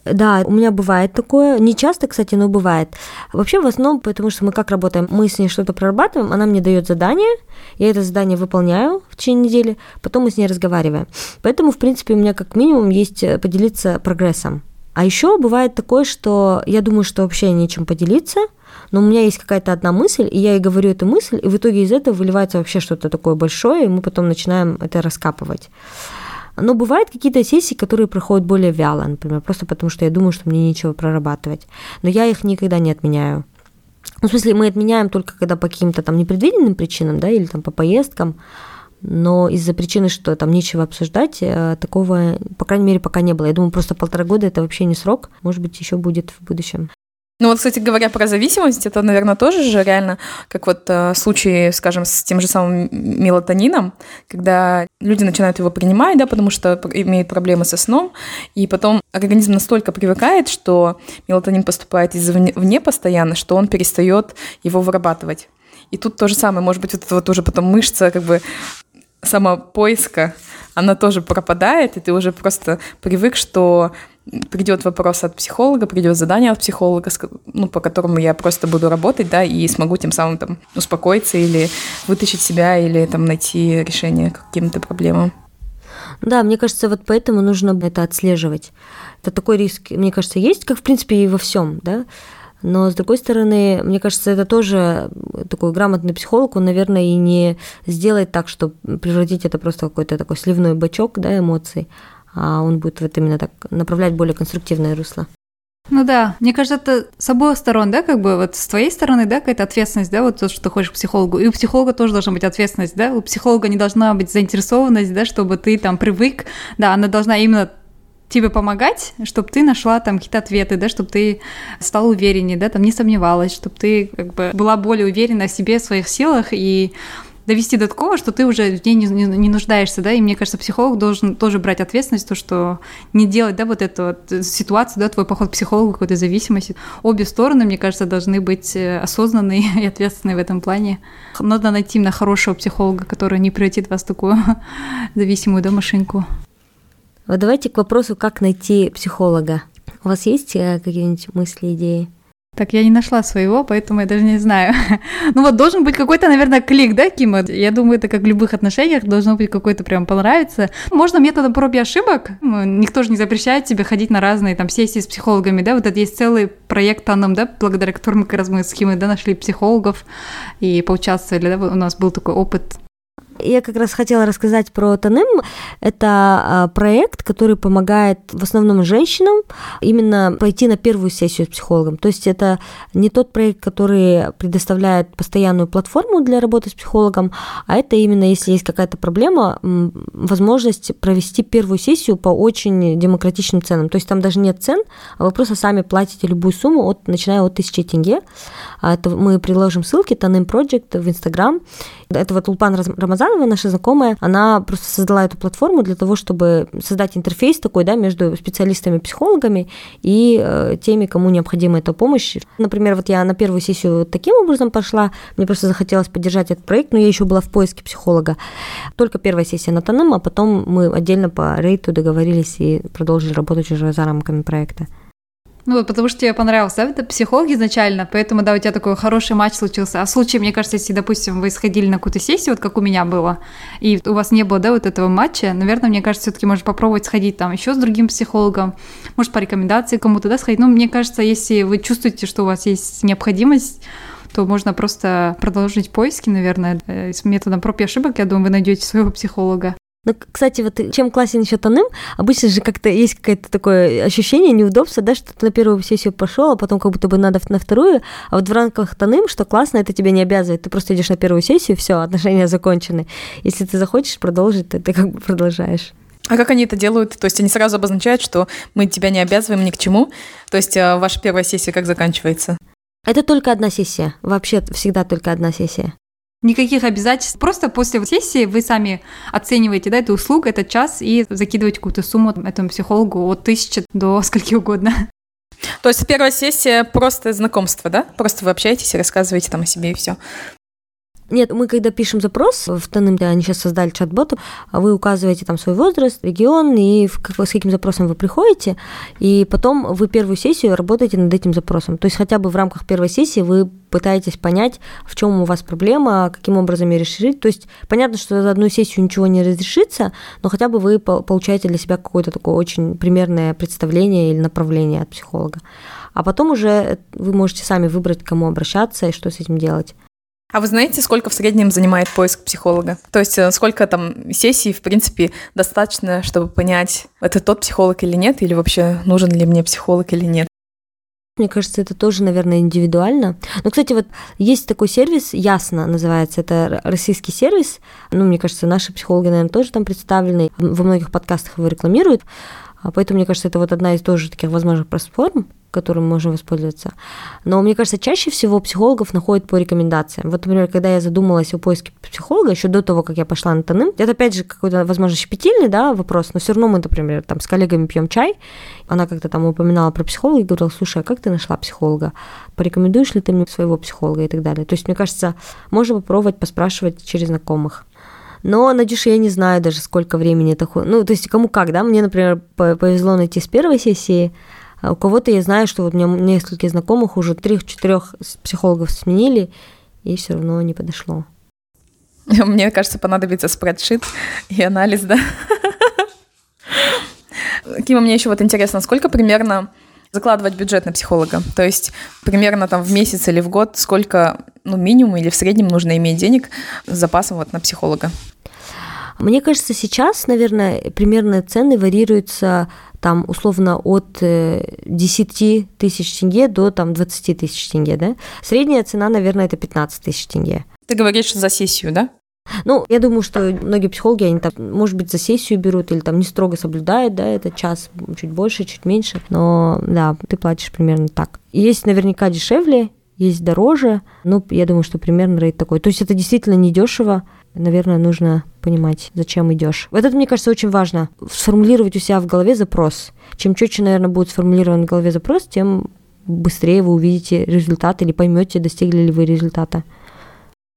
Да, у меня бывает такое. Не часто, кстати, но бывает. Вообще, в основном, потому что мы как работаем? Мы с ней что-то прорабатываем, она мне дает задание, я это задание выполняю в течение недели, потом мы с ней разговариваем. Поэтому, в принципе, у меня как минимум есть поделиться прогрессом. А еще бывает такое, что я думаю, что вообще нечем поделиться, но у меня есть какая-то одна мысль, и я ей говорю эту мысль, и в итоге из этого выливается вообще что-то такое большое, и мы потом начинаем это раскапывать. Но бывают какие-то сессии, которые проходят более вяло, например, просто потому что я думаю, что мне нечего прорабатывать. Но я их никогда не отменяю. Ну, в смысле, мы отменяем только когда по каким-то там непредвиденным причинам, да, или там по поездкам, но из-за причины, что там нечего обсуждать, э, такого, по крайней мере, пока не было. Я думаю, просто полтора года это вообще не срок, может быть, еще будет в будущем. Ну вот, кстати говоря, про зависимость, это, наверное, тоже же реально, как вот э, случай, скажем, с тем же самым мелатонином, когда люди начинают его принимать, да, потому что имеют проблемы со сном, и потом организм настолько привыкает, что мелатонин поступает извне постоянно, что он перестает его вырабатывать. И тут то же самое, может быть, вот это вот уже потом мышца как бы самопоиска, она тоже пропадает, и ты уже просто привык, что придет вопрос от психолога, придет задание от психолога, ну, по которому я просто буду работать, да, и смогу тем самым там успокоиться или вытащить себя, или там найти решение каким-то проблемам. Да, мне кажется, вот поэтому нужно это отслеживать. Это такой риск, мне кажется, есть, как в принципе и во всем, да. Но, с другой стороны, мне кажется, это тоже такой грамотный психолог, он, наверное, и не сделает так, что превратить это просто в какой-то такой сливной бачок да, эмоций, а он будет вот именно так направлять более конструктивное русло. Ну да, мне кажется, это с обоих сторон, да, как бы вот с твоей стороны, да, какая-то ответственность, да, вот то, что ты ходишь к психологу, и у психолога тоже должна быть ответственность, да, у психолога не должна быть заинтересованность, да, чтобы ты там привык, да, она должна именно тебе помогать, чтобы ты нашла там какие-то ответы, да, чтобы ты стала увереннее, да, там не сомневалась, чтобы ты как бы была более уверена в себе, в своих силах. И довести до такого, что ты уже в ней не, не, не нуждаешься, да, и мне кажется, психолог должен тоже брать ответственность, то, что не делать, да, вот эту вот ситуацию, да, твой поход к психологу, какой-то зависимости. Обе стороны, мне кажется, должны быть э, осознанные <laughs> и ответственные в этом плане. Надо найти именно хорошего психолога, который не превратит вас в такую <laughs> зависимую, да, машинку. Вот давайте к вопросу, как найти психолога. У вас есть э, какие-нибудь мысли, идеи? Так, я не нашла своего, поэтому я даже не знаю. <laughs> ну вот должен быть какой-то, наверное, клик, да, Кима? Я думаю, это как в любых отношениях, должно быть какой-то прям понравится. Можно методом проб и ошибок. Ну, никто же не запрещает тебе ходить на разные там сессии с психологами, да? Вот это есть целый проект Таном, да, благодаря которому как раз мы с Кимой, да, нашли психологов и поучаствовали, да, у нас был такой опыт я как раз хотела рассказать про Таным. Это а, проект, который помогает в основном женщинам именно пойти на первую сессию с психологом. То есть это не тот проект, который предоставляет постоянную платформу для работы с психологом, а это именно, если есть какая-то проблема, возможность провести первую сессию по очень демократичным ценам. То есть там даже нет цен, а вы просто сами платите любую сумму, от, начиная от 1000 тенге. А это мы приложим ссылки, Таным Project в Инстаграм. Это вот Улпан Рамазан Романова, наша знакомая, она просто создала эту платформу для того, чтобы создать интерфейс такой, да, между специалистами-психологами и э, теми, кому необходима эта помощь. Например, вот я на первую сессию таким образом пошла, мне просто захотелось поддержать этот проект, но я еще была в поиске психолога. Только первая сессия на Таным, а потом мы отдельно по рейту договорились и продолжили работать уже за рамками проекта. Ну вот, потому что тебе понравился, да, это психолог изначально, поэтому, да, у тебя такой хороший матч случился. А в случае, мне кажется, если, допустим, вы сходили на какую-то сессию, вот как у меня было, и у вас не было, да, вот этого матча, наверное, мне кажется, все таки можно попробовать сходить там еще с другим психологом, может, по рекомендации кому-то, да, сходить. Ну, мне кажется, если вы чувствуете, что у вас есть необходимость то можно просто продолжить поиски, наверное, э, с методом проб и ошибок. Я думаю, вы найдете своего психолога. Ну, кстати, вот чем классен еще тоным, обычно же как-то есть какое-то такое ощущение неудобства, да, что ты на первую сессию пошел, а потом как будто бы надо на вторую, а вот в рамках тоным, что классно, это тебя не обязывает, ты просто идешь на первую сессию, все, отношения закончены. Если ты захочешь продолжить, то ты как бы продолжаешь. А как они это делают? То есть они сразу обозначают, что мы тебя не обязываем ни к чему? То есть э, ваша первая сессия как заканчивается? Это только одна сессия. Вообще всегда только одна сессия. Никаких обязательств. Просто после сессии вы сами оцениваете да, эту услугу, этот час и закидываете какую-то сумму этому психологу от тысячи до <laughs> скольки угодно. То есть первая сессия просто знакомство, да? Просто вы общаетесь и рассказываете там о себе и все. Нет, мы когда пишем запрос в Таным, они сейчас создали чат-бот, вы указываете там свой возраст, регион и как, с каким запросом вы приходите, и потом вы первую сессию работаете над этим запросом. То есть хотя бы в рамках первой сессии вы пытаетесь понять, в чем у вас проблема, каким образом ее решить. То есть понятно, что за одну сессию ничего не разрешится, но хотя бы вы получаете для себя какое-то такое очень примерное представление или направление от психолога. А потом уже вы можете сами выбрать, к кому обращаться и что с этим делать. А вы знаете, сколько в среднем занимает поиск психолога? То есть э, сколько там сессий, в принципе, достаточно, чтобы понять, это тот психолог или нет, или вообще нужен ли мне психолог или нет? Мне кажется, это тоже, наверное, индивидуально. Но, кстати, вот есть такой сервис, Ясно называется, это российский сервис. Ну, мне кажется, наши психологи, наверное, тоже там представлены. Во многих подкастах его рекламируют. А поэтому, мне кажется, это вот одна из тоже таких возможных платформ, которым можно воспользоваться. Но мне кажется, чаще всего психологов находят по рекомендациям. Вот, например, когда я задумалась о поиске психолога, еще до того, как я пошла на Таным, это опять же какой-то, возможно, щепетильный да, вопрос, но все равно мы, например, там с коллегами пьем чай, она как-то там упоминала про психолога и говорила, слушай, а как ты нашла психолога? Порекомендуешь ли ты мне своего психолога и так далее? То есть, мне кажется, можно попробовать поспрашивать через знакомых. Но, Надюша, я не знаю даже, сколько времени это... Ну, то есть, кому как, да? Мне, например, повезло найти с первой сессии, у кого-то я знаю, что вот у меня несколько знакомых уже трех-четырех психологов сменили, и все равно не подошло. <laughs> Мне кажется, понадобится спредшит и анализ, да. <laughs> Кима, мне еще вот интересно, сколько примерно закладывать бюджет на психолога? То есть примерно там в месяц или в год сколько, ну, минимум или в среднем нужно иметь денег с запасом вот на психолога? Мне кажется, сейчас, наверное, примерно цены варьируются там условно от 10 э, тысяч тенге до там 20 тысяч тенге, да? Средняя цена, наверное, это 15 тысяч тенге. Ты говоришь за сессию, да? Ну, я думаю, что многие психологи, они там, может быть, за сессию берут или там не строго соблюдают, да, этот час, чуть больше, чуть меньше, но, да, ты платишь примерно так. Есть наверняка дешевле, есть дороже, ну, я думаю, что примерно рейд такой. То есть это действительно недешево, наверное, нужно понимать, зачем идешь. Вот это, мне кажется, очень важно. Сформулировать у себя в голове запрос. Чем четче, наверное, будет сформулирован в голове запрос, тем быстрее вы увидите результат или поймете, достигли ли вы результата.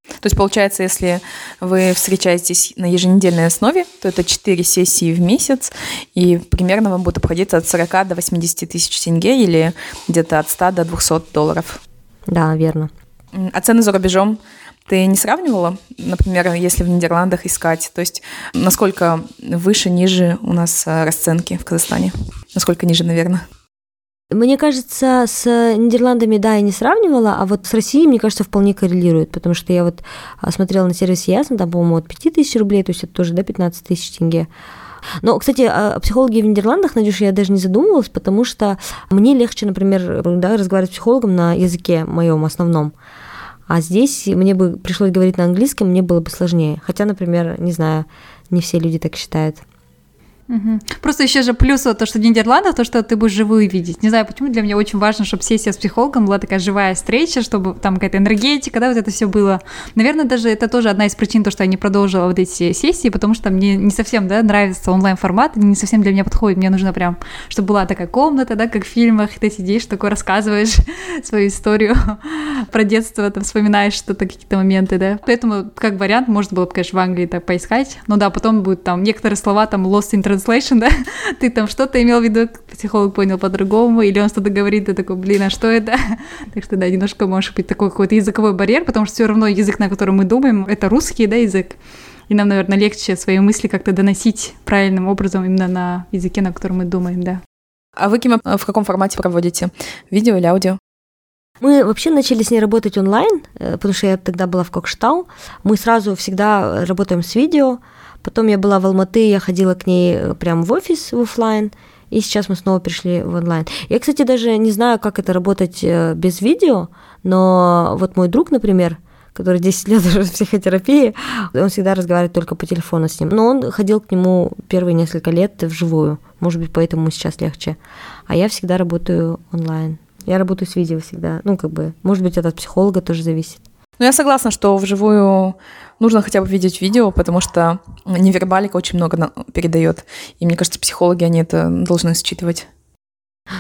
То есть, получается, если вы встречаетесь на еженедельной основе, то это 4 сессии в месяц, и примерно вам будет обходиться от 40 до 80 тысяч тенге или где-то от 100 до 200 долларов. Да, верно. А цены за рубежом ты не сравнивала, например, если в Нидерландах искать? То есть насколько выше, ниже у нас э, расценки в Казахстане? Насколько ниже, наверное? Мне кажется, с Нидерландами, да, я не сравнивала, а вот с Россией, мне кажется, вполне коррелирует, потому что я вот а, смотрела на сервис Ясно, там, по-моему, от 5 тысяч рублей, то есть это тоже, да, 15 тысяч тенге. Но, кстати, о психологии в Нидерландах, Надюша, я даже не задумывалась, потому что мне легче, например, да, разговаривать с психологом на языке моем основном. А здесь мне бы пришлось говорить на английском, мне было бы сложнее. Хотя, например, не знаю, не все люди так считают. Угу. Просто еще же плюс то, что в Нидерландах, то, что ты будешь живую видеть. Не знаю, почему для меня очень важно, чтобы сессия с психологом была такая живая встреча, чтобы там какая-то энергетика, да, вот это все было. Наверное, даже это тоже одна из причин, то, что я не продолжила вот эти сессии, потому что мне не совсем, да, нравится онлайн-формат, не совсем для меня подходит. Мне нужно прям, чтобы была такая комната, да, как в фильмах, ты сидишь, такой рассказываешь <laughs> свою историю <laughs> про детство, там вспоминаешь что-то, какие-то моменты, да. Поэтому, как вариант, можно было бы, конечно, в Англии так поискать. Но да, потом будет там некоторые слова, там, lost in translation, да, <laughs> ты там что-то имел в виду, психолог понял по-другому, или он что-то говорит, ты такой, блин, а что это? <laughs> Так что, да, немножко может быть такой какой-то языковой барьер, потому что все равно язык, на котором мы думаем, это русский, да, язык, и нам, наверное, легче свои мысли как-то доносить правильным образом именно на языке, на котором мы думаем, да. А вы, Кима, в каком формате проводите? Видео или аудио? Мы вообще начали с ней работать онлайн, э, потому что я тогда была в Кокштау. Мы сразу всегда работаем с видео, Потом я была в Алматы, я ходила к ней э, прям в офис в офлайн, и сейчас мы снова пришли в онлайн. Я, кстати, даже не знаю, как это работать э, без видео, но вот мой друг, например, который 10 лет уже в психотерапии, он всегда разговаривает только по телефону с ним. Но он ходил к нему первые несколько лет вживую. Может быть, поэтому сейчас легче. А я всегда работаю онлайн. Я работаю с видео всегда. Ну, как бы, может быть, это от психолога тоже зависит. Ну, я согласна, что вживую нужно хотя бы видеть видео, потому что невербалика очень много передает. И мне кажется, психологи, они это должны считывать.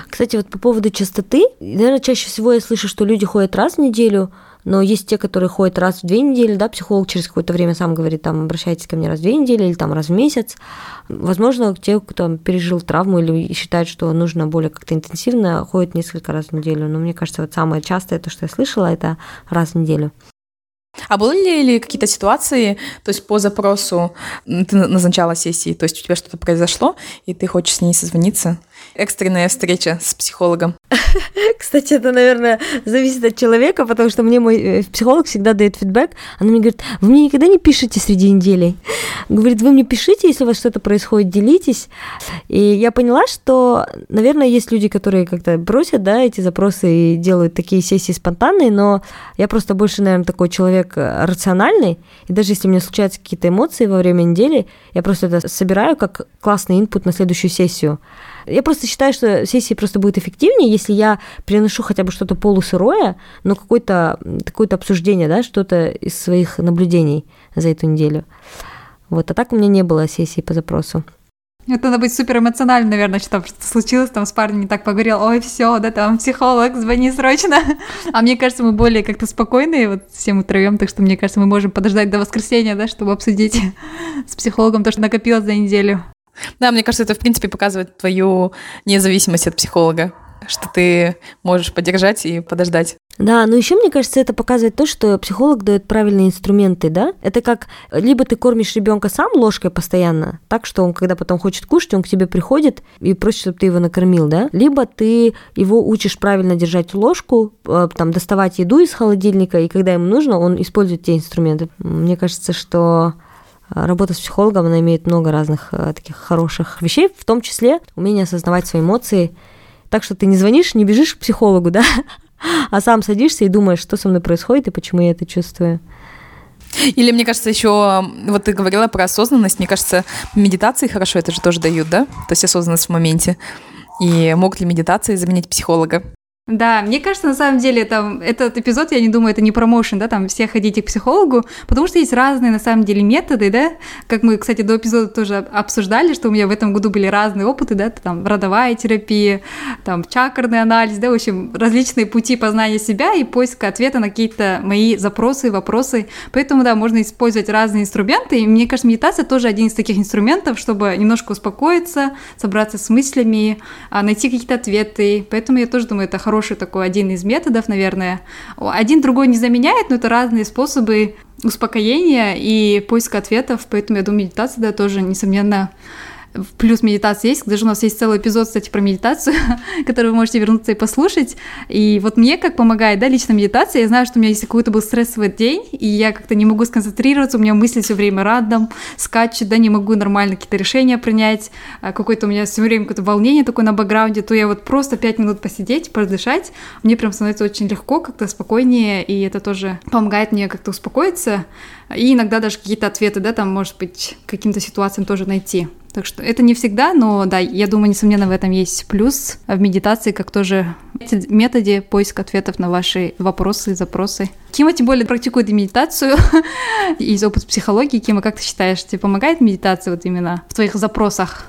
Кстати, вот по поводу частоты, наверное, чаще всего я слышу, что люди ходят раз в неделю, но есть те, которые ходят раз в две недели, да, психолог через какое-то время сам говорит, там, обращайтесь ко мне раз в две недели или там раз в месяц. Возможно, те, кто пережил травму или считают, что нужно более как-то интенсивно, ходят несколько раз в неделю. Но мне кажется, вот самое частое, то, что я слышала, это раз в неделю. А были ли какие-то ситуации, то есть по запросу ты назначала сессии, то есть у тебя что-то произошло, и ты хочешь с ней созвониться? Экстренная встреча с психологом. <laughs> Кстати, это, наверное, зависит от человека, потому что мне мой э, психолог всегда дает фидбэк. Она мне говорит, вы мне никогда не пишете среди недели. <laughs> Говорит, вы мне пишите, если у вас что-то происходит, делитесь. И я поняла, что, наверное, есть люди, которые как-то бросят, да, эти запросы и делают такие сессии спонтанные, но я просто больше, наверное, такой человек э, рациональный, и даже если у меня случаются какие-то эмоции во время недели, я просто это собираю как классный инпут на следующую сессию. Я просто считаю, что сессии просто будет эффективнее, если я приношу хотя бы что-то полусырое, но какое-то какое обсуждение, да, что-то из своих наблюдений за эту неделю. Вот, а так у меня не было сессии по запросу. Это надо быть супер эмоциональным, наверное, что что случилось, там с парнем не так поговорил, ой, все, да, там психолог, звони срочно. <laughs> А мне кажется, мы более как-то спокойные, вот все мы так что мне кажется, мы можем подождать до воскресенья, да, чтобы обсудить <laughs> с психологом то, что накопилось за неделю. Да, мне кажется, это, в принципе, показывает твою независимость от психолога, что ты можешь поддержать и подождать. Да, но еще мне кажется, это показывает то, что психолог дает правильные инструменты, да? Это как либо ты кормишь ребенка сам ложкой постоянно, так что он, когда потом хочет кушать, он к тебе приходит и просит, чтобы ты его накормил, да? Либо ты его учишь правильно держать ложку, э, там, доставать еду из холодильника, и когда ему нужно, он использует те инструменты. Мне кажется, что работа с психологом, она имеет много разных э, таких хороших вещей, в том числе умение осознавать свои эмоции. Так что ты не звонишь, не бежишь к психологу, <laughs> да, а сам садишься и думаешь, что со мной происходит и почему я это чувствую. Или, мне кажется, еще, вот ты говорила про осознанность, мне кажется, медитации хорошо это же тоже дают, да? То есть осознанность в моменте. И могут ли медитации заменить психолога? Да, мне кажется, на самом деле, там, этот эпизод, я не думаю, это не промоушен, да, там, все ходите к психологу, потому что есть разные, на самом деле, методы, да, как мы, кстати, до эпизода тоже обсуждали, что у меня в этом году были разные опыты, да, там, родовая терапия, там, чакрный анализ, да, в общем, различные пути познания себя и поиска ответа на какие-то мои запросы, вопросы, поэтому, да, можно использовать разные инструменты, и мне кажется, медитация тоже один из таких инструментов, чтобы немножко успокоиться, собраться с мыслями, а, найти какие-то ответы, поэтому я тоже думаю, это хороший хороший такой один из методов, наверное. Один другой не заменяет, но это разные способы успокоения и поиска ответов, поэтому я думаю, медитация, да, тоже, несомненно, плюс медитация есть. Даже у нас есть целый эпизод, кстати, про медитацию, <laughs> который вы можете вернуться и послушать. И вот мне как помогает, да, лично медитация. Я знаю, что у меня есть какой-то был стрессовый день, и я как-то не могу сконцентрироваться, у меня мысли все время рядом, скачут, да, не могу нормально какие-то решения принять, а какое-то у меня все время какое-то волнение такое на бэкграунде, то я вот просто пять минут посидеть, продышать, мне прям становится очень легко, как-то спокойнее, и это тоже помогает мне как-то успокоиться, и иногда даже какие-то ответы, да, там, может быть, каким-то ситуациям тоже найти. Так что это не всегда, но да, я думаю, несомненно, в этом есть плюс в медитации, как тоже методе поиска ответов на ваши вопросы и запросы. Кима тем более практикует медитацию <laughs> из опыта психологии. Кима, как ты считаешь, тебе помогает медитация вот именно в твоих запросах?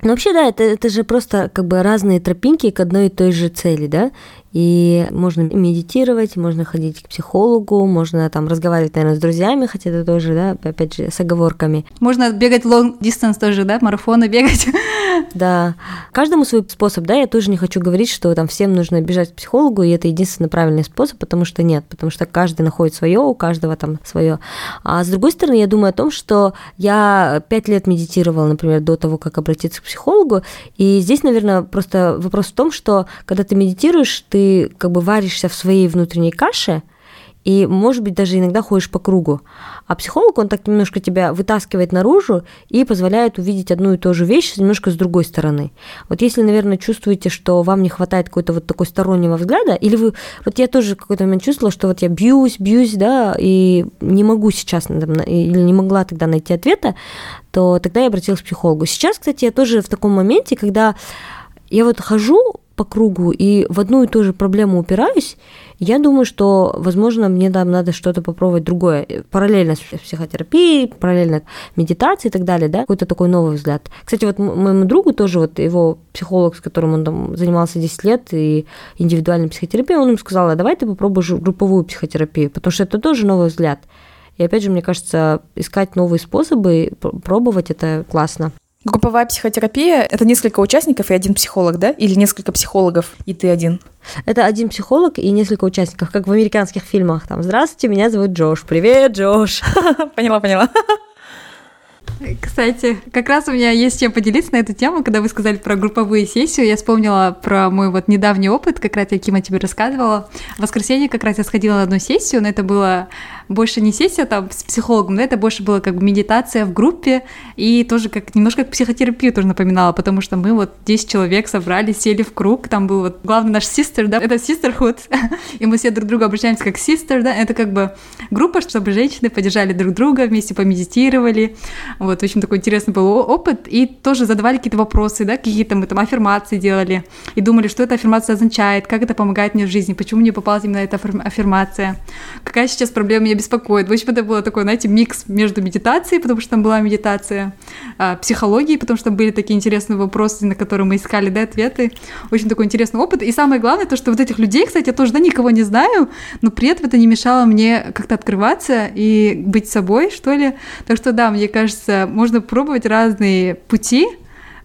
Ну, вообще, да, это, это же просто как бы разные тропинки к одной и той же цели, да, и можно медитировать, можно ходить к психологу, можно там разговаривать, наверное, с друзьями, хотя это тоже, да, опять же, с оговорками. Можно бегать long distance тоже, да, марафоны бегать. <laughs> Да, каждому свой способ, да, я тоже не хочу говорить, что там всем нужно бежать к психологу, и это единственный правильный способ, потому что нет, потому что каждый находит свое, у каждого там свое. А с другой стороны, я думаю о том, что я пять лет медитировала, например, до того, как обратиться к психологу, и здесь, наверное, просто вопрос в том, что когда ты медитируешь, ты как бы варишься в своей внутренней каше, и, может быть, даже иногда ходишь по кругу. А психолог, он так немножко тебя вытаскивает наружу и позволяет увидеть одну и ту же вещь немножко с другой стороны. Вот если, наверное, чувствуете, что вам не хватает какой-то вот такой стороннего взгляда, или вы... Вот я тоже в какой-то момент чувствовала, что вот я бьюсь, бьюсь, да, и не могу сейчас, или не могла тогда найти ответа, то тогда я обратилась к психологу. Сейчас, кстати, я тоже в таком моменте, когда я вот хожу по кругу и в одну и ту же проблему упираюсь, я думаю, что, возможно, мне там надо что-то попробовать другое, параллельно с психотерапией, параллельно медитацией и так далее, да, какой-то такой новый взгляд. Кстати, вот моему другу тоже, вот его психолог, с которым он там занимался 10 лет, и индивидуальной психотерапией, он ему сказал, а давай ты попробуешь групповую психотерапию, потому что это тоже новый взгляд. И опять же, мне кажется, искать новые способы, пробовать это классно. Групповая психотерапия — это несколько участников и один психолог, да? Или несколько психологов, и ты один? Это один психолог и несколько участников, как в американских фильмах. Там «Здравствуйте, меня зовут Джош». «Привет, Джош!» <laughs> Поняла, поняла. <laughs> Кстати, как раз у меня есть чем поделиться на эту тему. Когда вы сказали про групповые сессии, я вспомнила про мой вот недавний опыт, как раз я Кима тебе рассказывала. В воскресенье как раз я сходила на одну сессию, но это было больше не сессия там с психологом, да, это больше было как бы медитация в группе, и тоже как немножко как психотерапию тоже напоминала, потому что мы вот 10 человек собрались, сели в круг, там был вот главный наш sister, да, это sisterhood, <laughs> и мы все друг к другу обращаемся как sister, да, это как бы группа, чтобы женщины поддержали друг друга, вместе помедитировали, вот, очень такой интересный был опыт. И тоже задавали какие-то вопросы, да, какие-то мы там аффирмации делали. И думали, что эта аффирмация означает, как это помогает мне в жизни, почему мне попалась именно эта аффирмация, какая сейчас проблема меня беспокоит. В общем, это было такой, знаете, микс между медитацией, потому что там была медитация, а, психологией, потому что там были такие интересные вопросы, на которые мы искали, да, ответы. Очень такой интересный опыт. И самое главное, то, что вот этих людей, кстати, я тоже, да, никого не знаю, но при этом это не мешало мне как-то открываться и быть собой, что ли. Так что, да, мне кажется, можно пробовать разные пути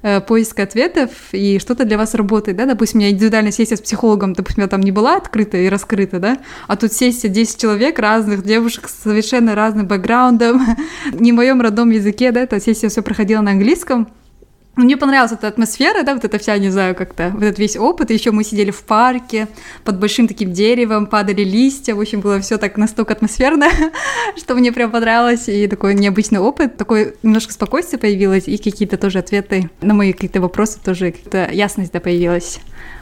э, поиска ответов, и что-то для вас работает, да, допустим, у меня индивидуальная сессия с психологом, допустим, я там не была открыта и раскрыта, да, а тут сессия 10 человек разных, девушек с совершенно разным бэкграундом, <laughs> не в моем родном языке, да, эта сессия все проходила на английском, мне понравилась эта атмосфера, да, вот эта вся, не знаю, как-то, вот этот весь опыт. Еще мы сидели в парке под большим таким деревом, падали листья. В общем, было все так настолько атмосферно, <laughs> что мне прям понравилось. И такой необычный опыт, такой немножко спокойствие появилось, и какие-то тоже ответы на мои какие-то вопросы тоже, какая-то ясность да, появилась.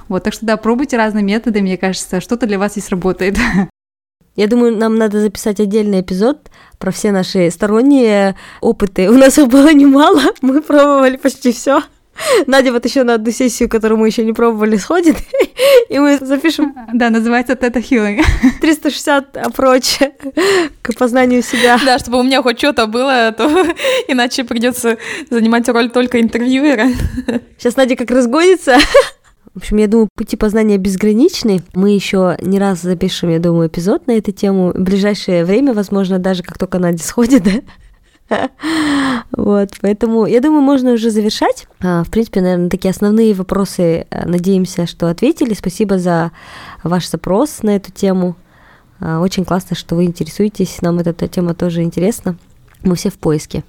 Вот, так что да, пробуйте разные методы, мне кажется, что-то для вас здесь работает. <laughs> Я думаю, нам надо записать отдельный эпизод про все наши сторонние опыты. У нас их было немало, <laughs> мы пробовали почти все. Надя вот еще на одну сессию, которую мы еще не пробовали, сходит, <laughs> и мы запишем. Да, называется Тета Healing. 360 approach к познанию себя. Да, чтобы у меня хоть что-то было, то <laughs> иначе придется занимать роль только интервьюера. Сейчас Надя как разгонится, в общем, я думаю, пути познания безграничны. Мы еще не раз запишем, я думаю, эпизод на эту тему. В ближайшее время, возможно, даже как только Надя сходит, да? Вот, поэтому я думаю, можно уже завершать. А, в принципе, наверное, такие основные вопросы, э, надеемся, что ответили. Спасибо за ваш запрос на эту тему. А, очень классно, что вы интересуетесь. Нам эта тема тоже интересна. Мы все в поиске.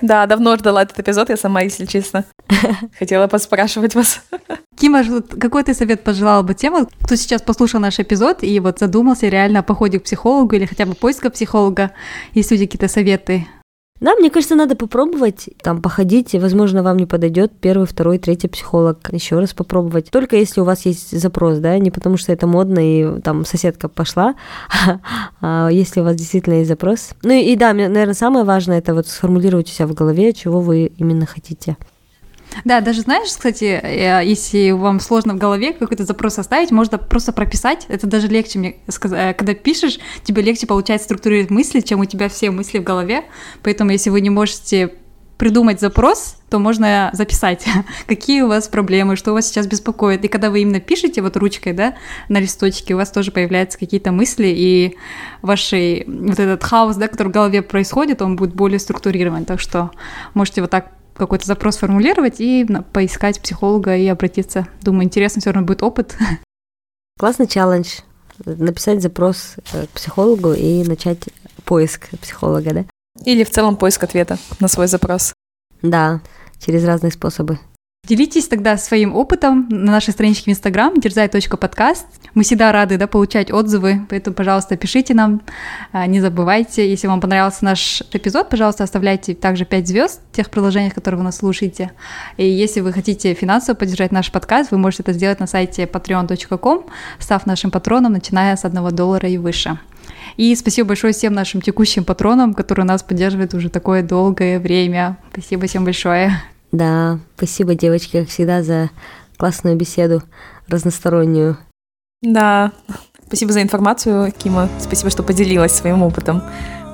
Да, давно ждала этот эпизод, я сама, если честно. <laughs> Хотела поспрашивать вас. Кима, какой ты совет пожелала бы тем, кто сейчас послушал наш эпизод и вот задумался реально о походе к психологу или хотя бы поиска психолога? Есть ли какие-то советы? Да, мне кажется, надо попробовать, там, походить, возможно, вам не подойдет первый, второй, третий психолог. Еще раз попробовать. Только если у вас есть запрос, да, не потому что это модно, и там соседка пошла, <laughs> а если у вас действительно есть запрос. Ну и да, наверное, самое важное это вот сформулировать у себя в голове, чего вы именно хотите. Да, даже знаешь, кстати, э, если вам сложно в голове какой-то запрос оставить, можно просто прописать. Это даже легче, мне сказать. Э, когда пишешь, тебе легче получается структурировать мысли, чем у тебя все мысли в голове. Поэтому, если вы не можете придумать запрос, то можно записать, <laughs> какие у вас проблемы, что вас сейчас беспокоит. И когда вы именно пишете вот ручкой, да, на листочке, у вас тоже появляются какие-то мысли, и ваш вот этот хаос, да, который в голове происходит, он будет более структурирован. Так что можете вот так какой-то запрос формулировать и поискать психолога и обратиться. Думаю, интересно все равно будет опыт. <laughs> Классный челлендж. Написать запрос э, к психологу и начать поиск психолога, да? Или в целом поиск ответа на свой запрос. Да, через разные способы. Делитесь тогда своим опытом на нашей страничке в Инстаграм дерзай.подкаст. Мы всегда рады да, получать отзывы, поэтому, пожалуйста, пишите нам, а, не забывайте. Если вам понравился наш эпизод, пожалуйста, оставляйте также 5 звезд в тех приложениях, которые вы нас слушаете. И если вы хотите финансово поддержать наш подкаст, вы можете это сделать на сайте patreon.com, став нашим патроном, начиная с 1 доллара и выше. И спасибо большое всем нашим текущим патронам, которые нас поддерживают уже такое долгое время. Спасибо всем большое. Да, спасибо, девочки, как всегда, за классную беседу, разностороннюю. Да, спасибо за информацию, Кима. Спасибо, что поделилась своим опытом,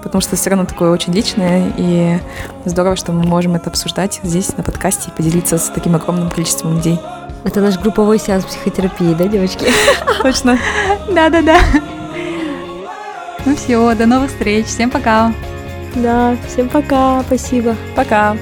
потому что все равно такое очень личное, и здорово, что мы можем это обсуждать здесь, на подкасте, и поделиться с таким огромным количеством людей. Это наш групповой сеанс психотерапии, да, девочки? <laughs> Точно. Да-да-да. Ну все, до новых встреч. Всем пока. Да, всем пока. Спасибо. Пока.